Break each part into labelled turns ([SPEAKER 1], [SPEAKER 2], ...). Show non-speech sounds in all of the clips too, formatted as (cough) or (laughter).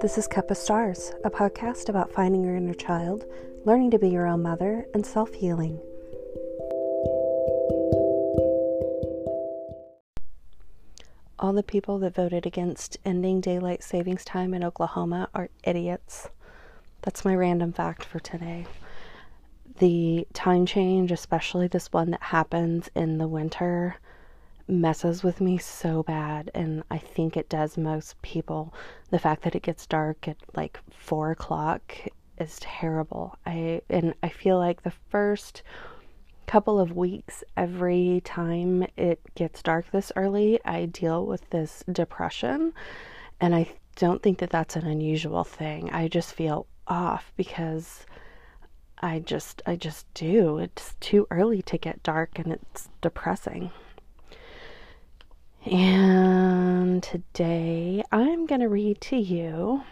[SPEAKER 1] This is Cup of Stars, a podcast about finding your inner child, learning to be your own mother, and self healing. All the people that voted against ending daylight savings time in Oklahoma are idiots. That's my random fact for today. The time change, especially this one that happens in the winter, messes with me so bad. And I think it does most people. The fact that it gets dark at like four o'clock is terrible. I and I feel like the first couple of weeks, every time it gets dark this early, I deal with this depression. And I don't think that that's an unusual thing. I just feel off because I just I just do. It's too early to get dark and it's depressing. And today I'm going to read to you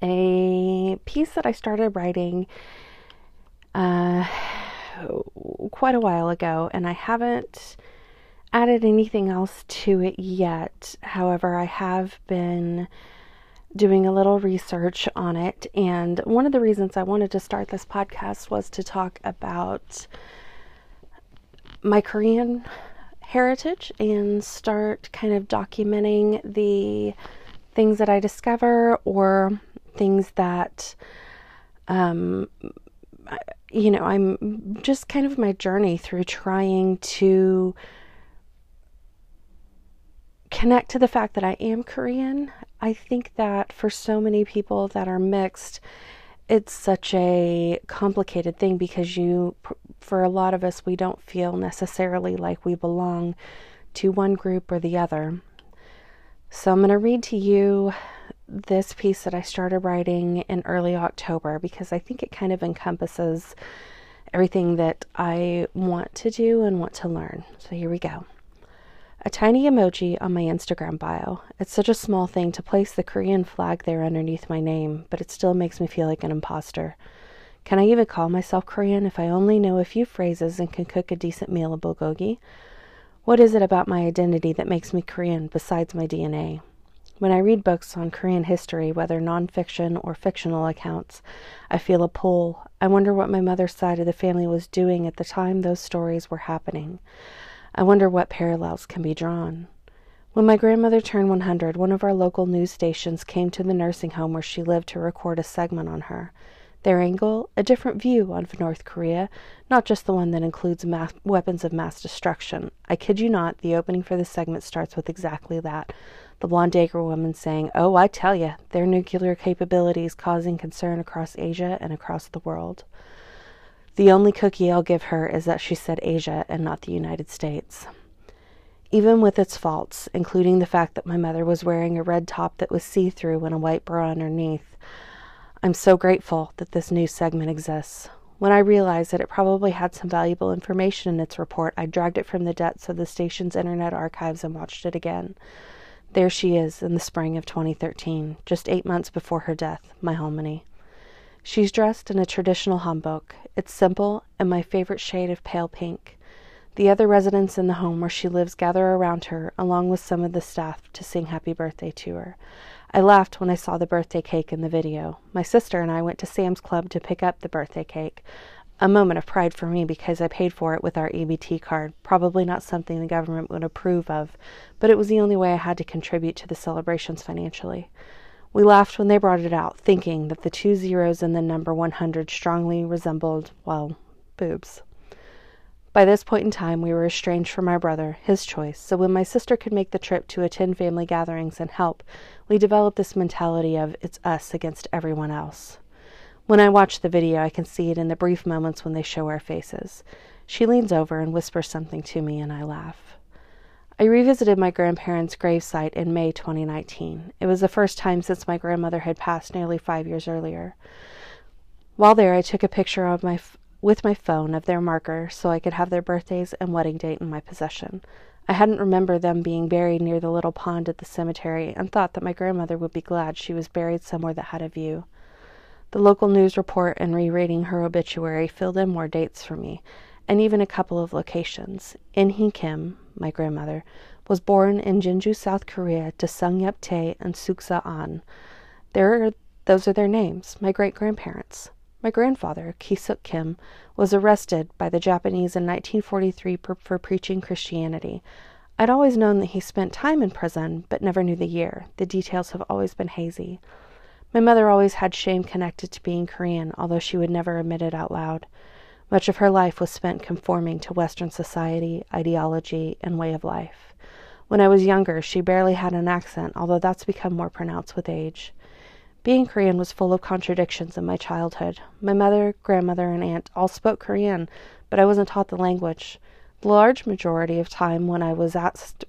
[SPEAKER 1] a piece that I started writing uh, quite a while ago, and I haven't added anything else to it yet. However, I have been doing a little research on it, and one of the reasons I wanted to start this podcast was to talk about my Korean heritage and start kind of documenting the things that I discover or things that um, you know, I'm just kind of my journey through trying to connect to the fact that I am Korean. I think that for so many people that are mixed, it's such a complicated thing because you, for a lot of us, we don't feel necessarily like we belong to one group or the other. So I'm going to read to you this piece that I started writing in early October because I think it kind of encompasses everything that I want to do and want to learn. So here we go. A tiny emoji on my Instagram bio. It's such a small thing to place the Korean flag there underneath my name, but it still makes me feel like an imposter. Can I even call myself Korean if I only know a few phrases and can cook a decent meal of bulgogi? What is it about my identity that makes me Korean besides my DNA? When I read books on Korean history, whether nonfiction or fictional accounts, I feel a pull. I wonder what my mother's side of the family was doing at the time those stories were happening. I wonder what parallels can be drawn. When my grandmother turned 100, one of our local news stations came to the nursing home where she lived to record a segment on her. Their angle, a different view on North Korea, not just the one that includes mass, weapons of mass destruction. I kid you not, the opening for this segment starts with exactly that the blonde Blondager woman saying, Oh, I tell you, their nuclear capabilities causing concern across Asia and across the world. The only cookie I'll give her is that she said Asia and not the United States. Even with its faults, including the fact that my mother was wearing a red top that was see through and a white bra underneath, I'm so grateful that this new segment exists. When I realized that it probably had some valuable information in its report, I dragged it from the depths of the station's internet archives and watched it again. There she is in the spring of 2013, just eight months before her death, my Halmoni. She's dressed in a traditional hanbok. It's simple and my favorite shade of pale pink. The other residents in the home where she lives gather around her, along with some of the staff, to sing happy birthday to her. I laughed when I saw the birthday cake in the video. My sister and I went to Sam's Club to pick up the birthday cake a moment of pride for me because I paid for it with our EBT card. Probably not something the government would approve of, but it was the only way I had to contribute to the celebrations financially. We laughed when they brought it out, thinking that the two zeros in the number 100 strongly resembled, well, boobs. By this point in time, we were estranged from our brother, his choice, so when my sister could make the trip to attend family gatherings and help, we developed this mentality of it's us against everyone else. When I watch the video, I can see it in the brief moments when they show our faces. She leans over and whispers something to me, and I laugh. I revisited my grandparents' gravesite in May 2019. It was the first time since my grandmother had passed nearly five years earlier. While there, I took a picture of my with my phone of their marker so I could have their birthdays and wedding date in my possession. I hadn't remembered them being buried near the little pond at the cemetery and thought that my grandmother would be glad she was buried somewhere that had a view. The local news report and rereading her obituary filled in more dates for me, and even a couple of locations. In Kim, my grandmother, was born in Jinju, South Korea to Sung Yep Tae and Suksa An. There, those are their names, my great grandparents. My grandfather, Kisuk Kim, was arrested by the Japanese in 1943 for, for preaching Christianity. I'd always known that he spent time in prison, but never knew the year. The details have always been hazy. My mother always had shame connected to being Korean, although she would never admit it out loud. Much of her life was spent conforming to Western society, ideology, and way of life. When I was younger, she barely had an accent, although that's become more pronounced with age. Being Korean was full of contradictions in my childhood. My mother, grandmother, and aunt all spoke Korean, but I wasn't taught the language. The large majority of time when I was asked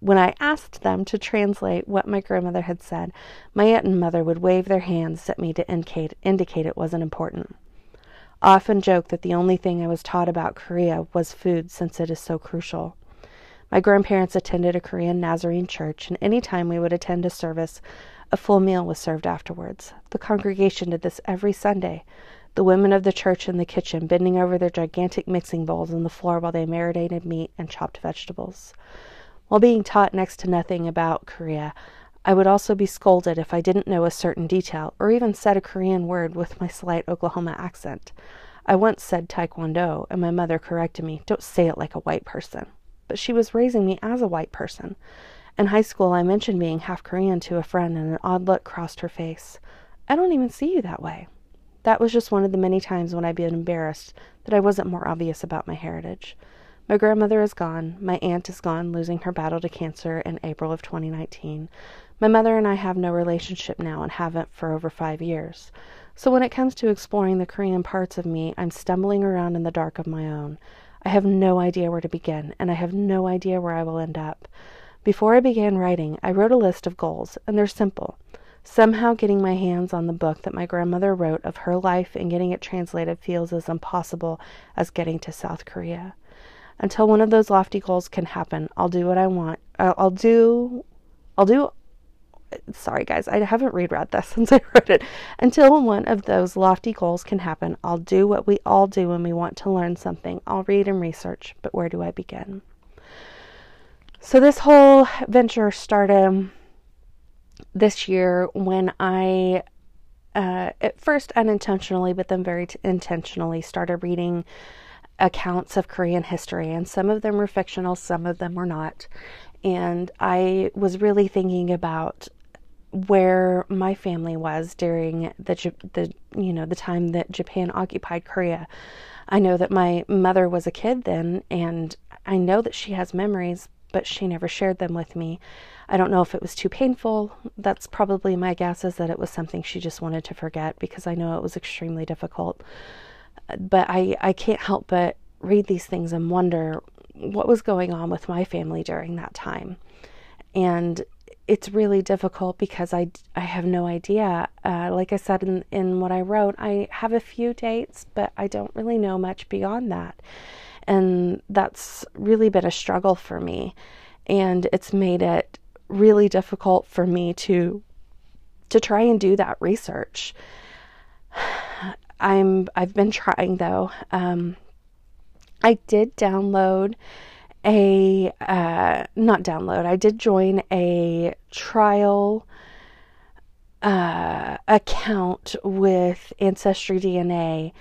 [SPEAKER 1] when I asked them to translate what my grandmother had said, my aunt and mother would wave their hands at me to indicate, indicate it wasn't important. I often joke that the only thing I was taught about Korea was food since it is so crucial. My grandparents attended a Korean Nazarene church, and any time we would attend a service, a full meal was served afterwards. The congregation did this every Sunday the women of the church in the kitchen bending over their gigantic mixing bowls on the floor while they marinated meat and chopped vegetables. While being taught next to nothing about Korea, I would also be scolded if I didn't know a certain detail or even said a Korean word with my slight Oklahoma accent. I once said Taekwondo, and my mother corrected me, Don't say it like a white person. But she was raising me as a white person. In high school, I mentioned being half Korean to a friend, and an odd look crossed her face. I don't even see you that way. That was just one of the many times when I'd been embarrassed that I wasn't more obvious about my heritage. My grandmother is gone. My aunt is gone, losing her battle to cancer in April of 2019. My mother and I have no relationship now and haven't for over five years. So when it comes to exploring the Korean parts of me, I'm stumbling around in the dark of my own. I have no idea where to begin, and I have no idea where I will end up. Before I began writing, I wrote a list of goals, and they're simple. Somehow getting my hands on the book that my grandmother wrote of her life and getting it translated feels as impossible as getting to South Korea. Until one of those lofty goals can happen, I'll do what I want. I'll, do, I'll do. Sorry, guys, I haven't reread this (laughs) since I wrote it. Until one of those lofty goals can happen, I'll do what we all do when we want to learn something. I'll read and research, but where do I begin? So, this whole venture started this year when I, uh, at first unintentionally, but then very t- intentionally, started reading accounts of Korean history, and some of them were fictional, some of them were not. And I was really thinking about where my family was during the the you know the time that Japan occupied Korea. I know that my mother was a kid then, and I know that she has memories, but she never shared them with me. I don't know if it was too painful. That's probably my guess is that it was something she just wanted to forget because I know it was extremely difficult. But I, I can't help but read these things and wonder what was going on with my family during that time. And it's really difficult because I, I have no idea. Uh, like I said in, in what I wrote, I have a few dates, but I don't really know much beyond that. And that's really been a struggle for me. And it's made it really difficult for me to to try and do that research. (sighs) I'm I've been trying though. Um, I did download a uh, not download. I did join a trial uh, account with Ancestry DNA,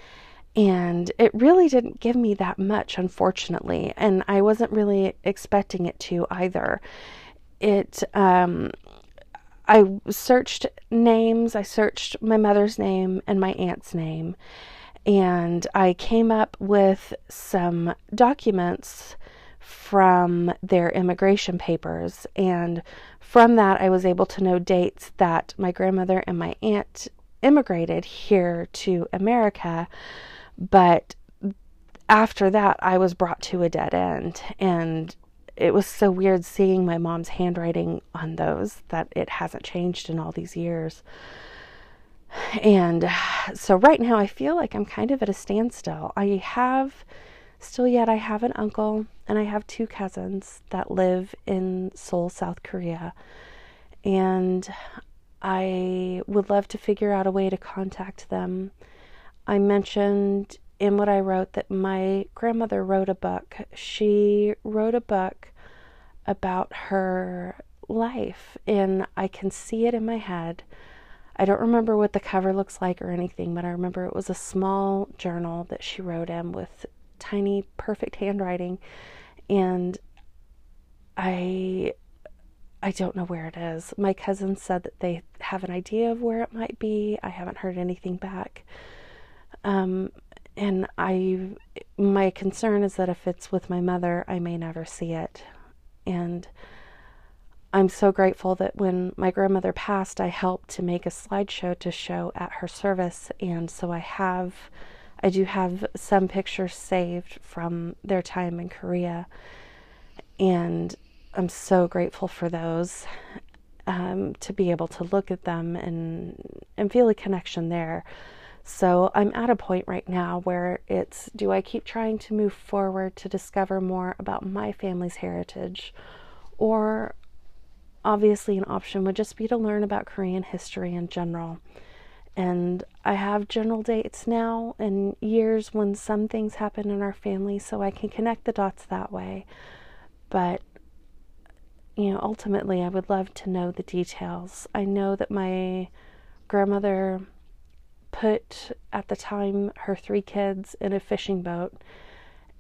[SPEAKER 1] and it really didn't give me that much, unfortunately. And I wasn't really expecting it to either it um, I searched names. I searched my mother's name and my aunt's name, and I came up with some documents from their immigration papers. And from that, I was able to know dates that my grandmother and my aunt immigrated here to America. But after that, I was brought to a dead end. And it was so weird seeing my mom's handwriting on those that it hasn't changed in all these years. And so right now I feel like I'm kind of at a standstill. I have still yet I have an uncle and I have two cousins that live in Seoul, South Korea. And I would love to figure out a way to contact them. I mentioned in what I wrote that my grandmother wrote a book. She wrote a book about her life, and I can see it in my head. I don't remember what the cover looks like or anything, but I remember it was a small journal that she wrote in with tiny, perfect handwriting. And I I don't know where it is. My cousin said that they have an idea of where it might be. I haven't heard anything back. Um, and I my concern is that if it's with my mother, I may never see it. And I'm so grateful that when my grandmother passed, I helped to make a slideshow to show at her service. And so I have, I do have some pictures saved from their time in Korea. And I'm so grateful for those um, to be able to look at them and, and feel a connection there. So I'm at a point right now where it's do I keep trying to move forward to discover more about my family's heritage? Or obviously, an option would just be to learn about Korean history in general. And I have general dates now and years when some things happen in our family, so I can connect the dots that way. But, you know, ultimately, I would love to know the details. I know that my grandmother put, at the time, her three kids in a fishing boat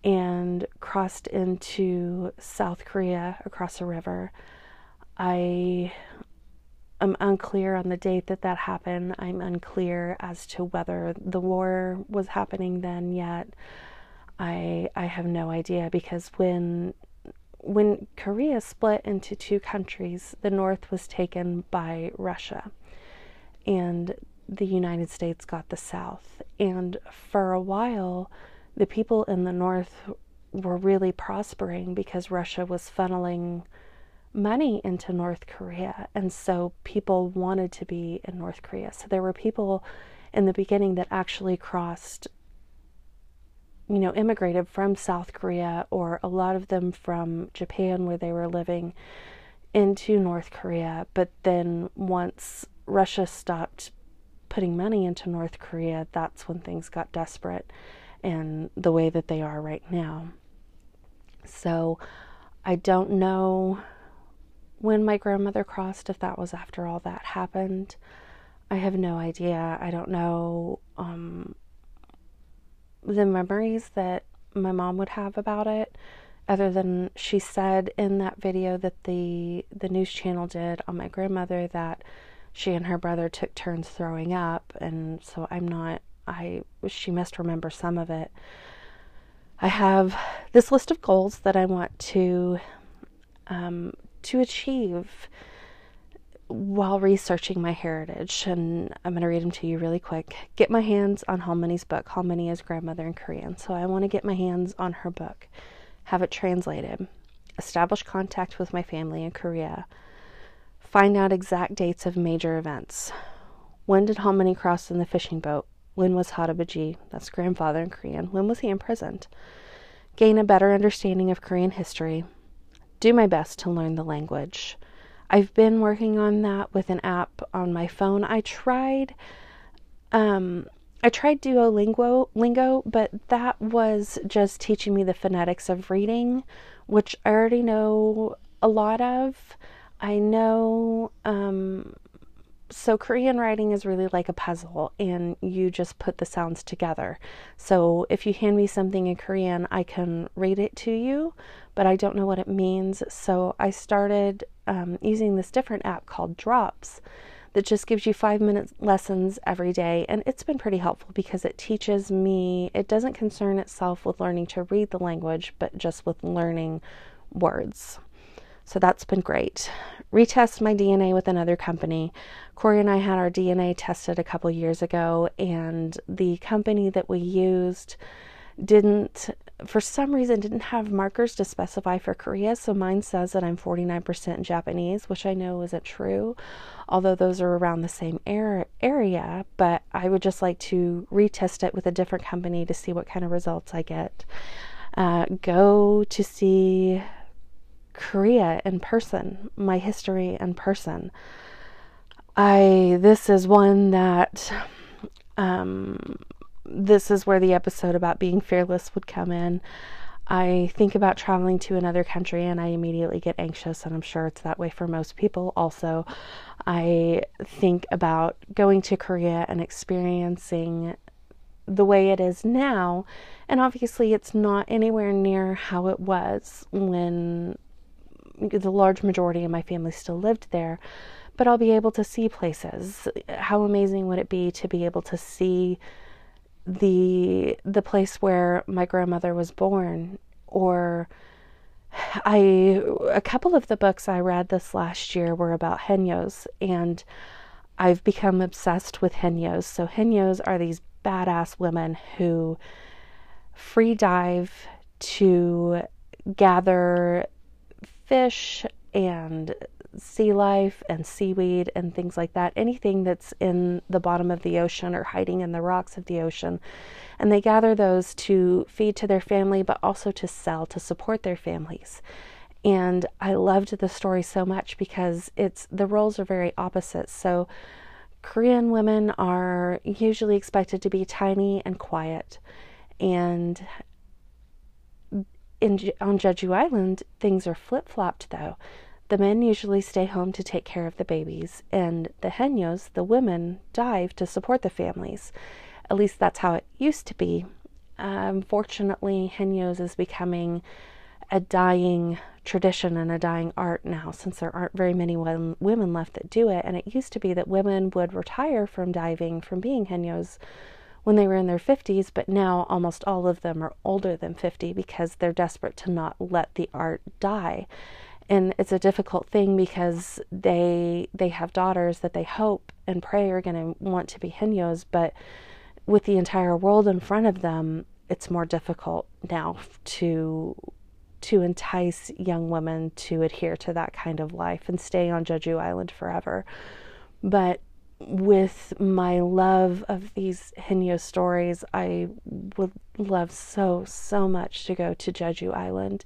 [SPEAKER 1] and crossed into South Korea across a river. I am unclear on the date that that happened. I'm unclear as to whether the war was happening then yet. I I have no idea because when when Korea split into two countries, the north was taken by Russia and the United States got the south. And for a while, the people in the north were really prospering because Russia was funneling money into North Korea. And so people wanted to be in North Korea. So there were people in the beginning that actually crossed, you know, immigrated from South Korea or a lot of them from Japan where they were living into North Korea. But then once Russia stopped putting money into North Korea, that's when things got desperate and the way that they are right now. So I don't know when my grandmother crossed, if that was after all that happened. I have no idea. I don't know um, the memories that my mom would have about it, other than she said in that video that the the news channel did on my grandmother that she and her brother took turns throwing up, and so I'm not. I she must remember some of it. I have this list of goals that I want to um, to achieve while researching my heritage. And I'm going to read them to you really quick. Get my hands on Halmoni's book. Halmoni is grandmother in Korean. So I want to get my hands on her book, have it translated, establish contact with my family in Korea, find out exact dates of major events. When did Halmoni cross in the fishing boat? When was Harabaji, that's grandfather in Korean, when was he imprisoned? Gain a better understanding of Korean history, do my best to learn the language. I've been working on that with an app on my phone. I tried um I tried Duolingo, lingo, but that was just teaching me the phonetics of reading, which I already know a lot of. I know um, so Korean writing is really like a puzzle and you just put the sounds together. So if you hand me something in Korean, I can read it to you, but I don't know what it means. So I started um, using this different app called Drops that just gives you five minute lessons every day. And it's been pretty helpful because it teaches me, it doesn't concern itself with learning to read the language, but just with learning words. So that's been great. Retest my DNA with another company. Corey and I had our DNA tested a couple years ago, and the company that we used didn't, for some reason, didn't have markers to specify for Korea. So mine says that I'm 49% Japanese, which I know isn't true, although those are around the same area. But I would just like to retest it with a different company to see what kind of results I get. Uh, go to see Korea in person, my history in person. I this is one that um, this is where the episode about being fearless would come in. I think about traveling to another country and I immediately get anxious, and I'm sure it's that way for most people. Also, I think about going to Korea and experiencing the way it is now, and obviously, it's not anywhere near how it was when the large majority of my family still lived there. But I'll be able to see places. How amazing would it be to be able to see the the place where my grandmother was born or I a couple of the books I read this last year were about haenyeos and I've become obsessed with haenyeos. So haenyeos are these badass women who free dive to gather fish and sea life and seaweed and things like that, anything that's in the bottom of the ocean or hiding in the rocks of the ocean. And they gather those to feed to their family, but also to sell to support their families. And I loved the story so much because it's the roles are very opposite. So Korean women are usually expected to be tiny and quiet. And in, on Jeju Island, things are flip flopped though. The men usually stay home to take care of the babies, and the haenyeos, the women, dive to support the families. At least that's how it used to be. Um, Unfortunately, haenyeos is becoming a dying tradition and a dying art now since there aren't very many women left that do it. And it used to be that women would retire from diving, from being haenyeos when they were in their 50s, but now almost all of them are older than 50 because they're desperate to not let the art die. And it's a difficult thing because they they have daughters that they hope and pray are going to want to be haenyeos but with the entire world in front of them it's more difficult now to to entice young women to adhere to that kind of life and stay on Jeju Island forever. But with my love of these haenyeo stories I would love so so much to go to Jeju Island.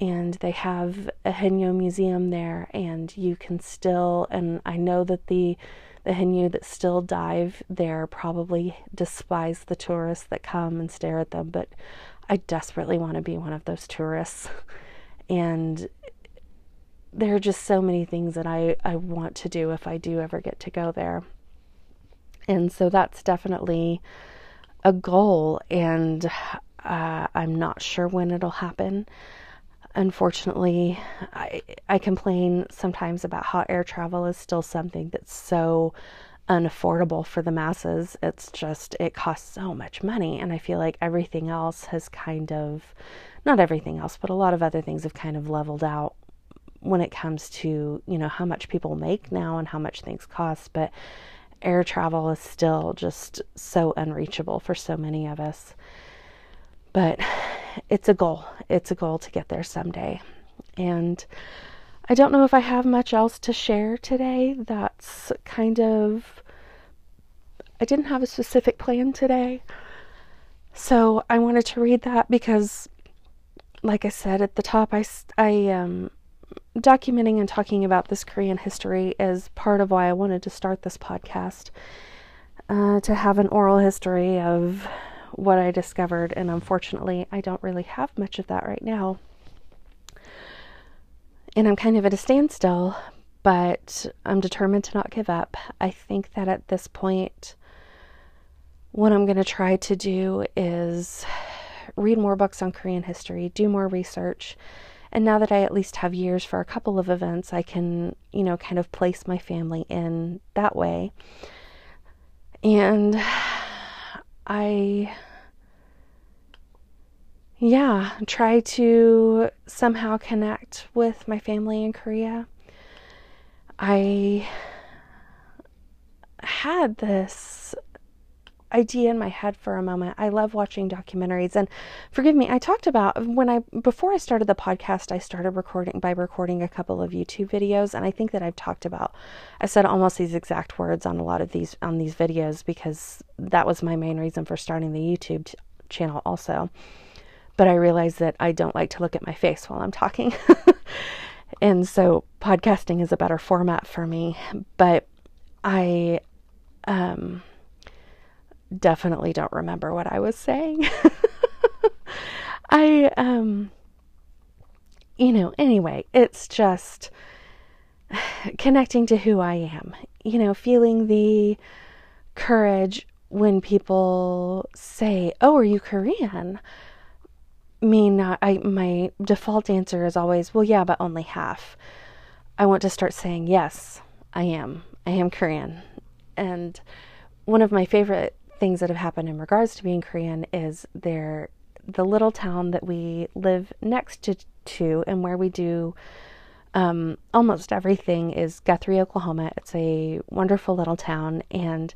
[SPEAKER 1] And they have a haenyeo museum there and you can still and I know that the the haenyeo that still dive there probably despise the tourists that come and stare at them but I desperately want to be one of those tourists. (laughs) And there are just so many things that I, I want to do if I do ever get to go there. And so that's definitely a goal, and uh, I'm not sure when it'll happen unfortunately, I, I complain sometimes about how air travel is still something that's so unaffordable for the masses. It's just, it costs so much money. And I feel like everything else has kind of, not everything else, but a lot of other things have kind of leveled out when it comes to, you know, how much people make now and how much things cost. But air travel is still just so unreachable for so many of us. But it's a goal. It's a goal to get there someday. And I don't know if I have much else to share today. That's kind of. I didn't have a specific plan today. So I wanted to read that because, like I said at the top, I, I um, documenting and talking about this Korean history is part of why I wanted to start this podcast. Uh, to have an oral history of what I discovered, and unfortunately, I don't really have much of that right now. And I'm kind of at a standstill, but I'm determined to not give up. I think that at this point, what I'm going to try to do is read more books on Korean history, do more research. And now that I at least have years for a couple of events, I can, you know, kind of place my family in that way. And (sighs) I, yeah, try to somehow connect with my family in Korea. I had this idea in my head for a moment. I love watching documentaries and forgive me, I talked about when I before I started the podcast, I started recording by recording a couple of YouTube videos and I think that I've talked about I said almost these exact words on a lot of these on these videos because that was my main reason for starting the YouTube t- channel also. But I realized that I don't like to look at my face while I'm talking. (laughs) and so podcasting is a better format for me, but I um definitely don't remember what I was saying. (laughs) I, um, you know, anyway, it's just connecting to who I am, you know, feeling the courage when people say, "Oh, are you Korean?" mean I my default answer is always, "Well, yeah, but only half." I want to start saying, "Yes, I am. I am Korean." And one of my favorite things that have happened in regards to being Korean is there the little town that we live next to, to and where we do um, almost everything is Guthrie, Oklahoma. It's a wonderful little town, and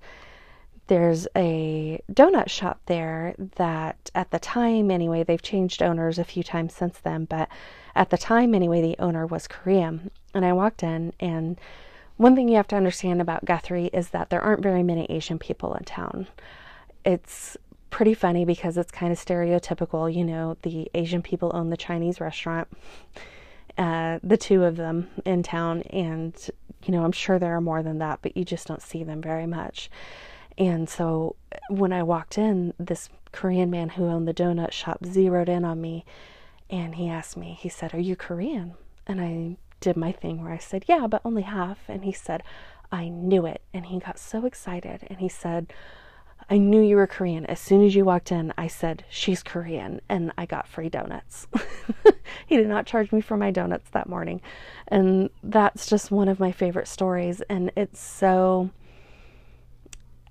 [SPEAKER 1] there's a donut shop there that, at the time anyway, they've changed owners a few times since then, but at the time anyway, the owner was Korean. And I walked in, and one thing you have to understand about Guthrie is that there aren't very many Asian people in town. It's pretty funny because it's kind of stereotypical. You know, the Asian people own the Chinese restaurant, uh, the two of them in town, and you know, I'm sure there are more than that, but you just don't see them very much. And so when I walked in, this Korean man who owned the donut shop zeroed in on me and he asked me, he said, Are you Korean? And I did my thing where I said, Yeah, but only half. And he said, I knew it. And he got so excited and he said, I knew you were Korean. As soon as you walked in, I said, She's Korean. And I got free donuts. (laughs) he did not charge me for my donuts that morning. And that's just one of my favorite stories. And it's so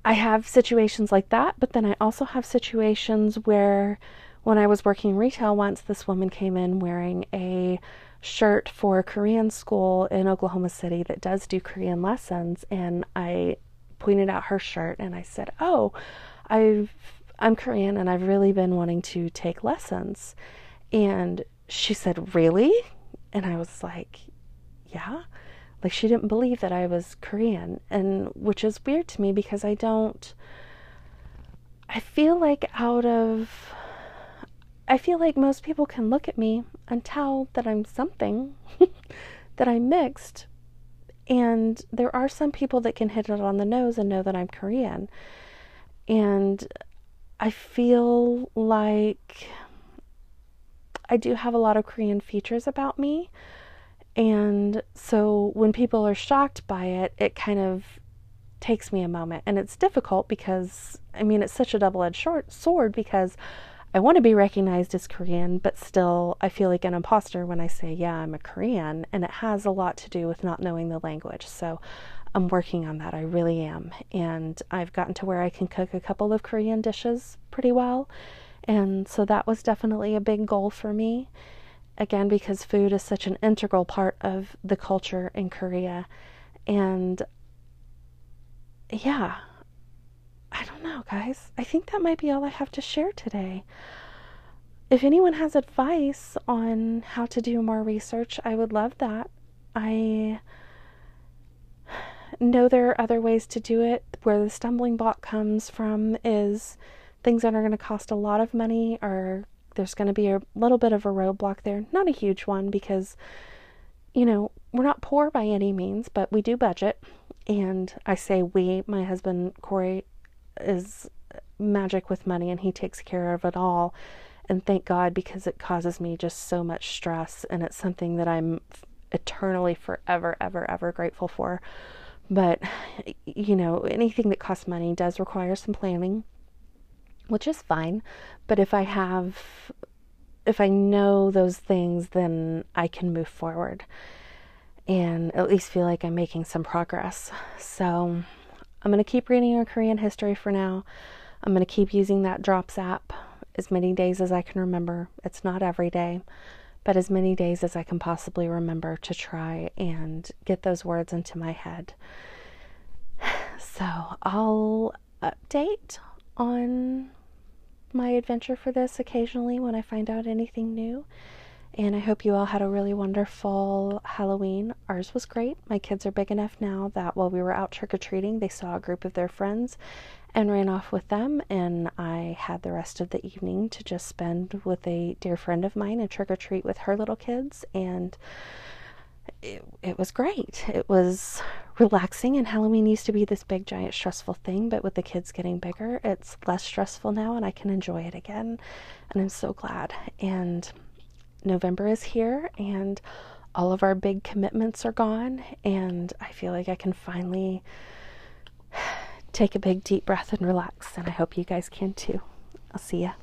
[SPEAKER 1] I have situations like that, but then I also have situations where when I was working retail once, this woman came in wearing a shirt for a Korean school in Oklahoma City that does do Korean lessons. And I pointed out her shirt and I said, Oh, I've, I'm Korean and I've really been wanting to take lessons. And she said, Really? And I was like, Yeah. Like she didn't believe that I was Korean, and which is weird to me because I don't. I feel like out of. I feel like most people can look at me and tell that I'm something, (laughs) that I'm mixed. And there are some people that can hit it on the nose and know that I'm Korean. And I feel like I do have a lot of Korean features about me, and so when people are shocked by it, it kind of takes me a moment. And it's difficult because, I mean, it's such a double edged sword because I want to be recognized as Korean, but still I feel like an imposter when I say, yeah, I'm a Korean. And it has a lot to do with not knowing the language. So I'm working on that. I really am. And I've gotten to where I can cook a couple of Korean dishes pretty well. And so that was definitely a big goal for me again because food is such an integral part of the culture in Korea. And yeah, I don't know, guys. I think that might be all I have to share today. If anyone has advice on how to do more research, I would love that. I know there are other ways to do it. Where the stumbling block comes from is things that are going to cost a lot of money or there's going to be a little bit of a roadblock there. Not a huge one because, you know, we're not poor by any means, but we do budget. And I say we, my husband Corey is magic with money and he takes care of it all. And thank God because it causes me just so much stress and it's something that I'm eternally forever, ever, ever grateful for. But, you know, anything that costs money does require some planning which is fine. But if I have, if I know those things, then I can move forward and at least feel like I'm making some progress. So I'm going to keep reading our Korean history for now. I'm going to keep using that Drops app as many days as I can remember. It's not every day, but as many days as I can possibly remember to try and get those words into my head. (sighs) So I'll update on my adventure for this occasionally when I find out anything new. And I hope you all had a really wonderful Halloween. Ours was great. My kids are big enough now that while we were out trick or treating, they saw a group of their friends and ran off with them. And I had the rest of the evening to just spend with a dear friend of mine and trick or treat with her little kids. And it, it was great. It was relaxing. And Halloween used to be this big, giant, stressful thing, but with the kids getting bigger, it's less stressful now and I can enjoy it again. And I'm so glad. And November is here and all of our big commitments are gone. And I feel like I can finally (sighs) take a big, deep breath and relax. And I hope you guys can too. I'll see ya.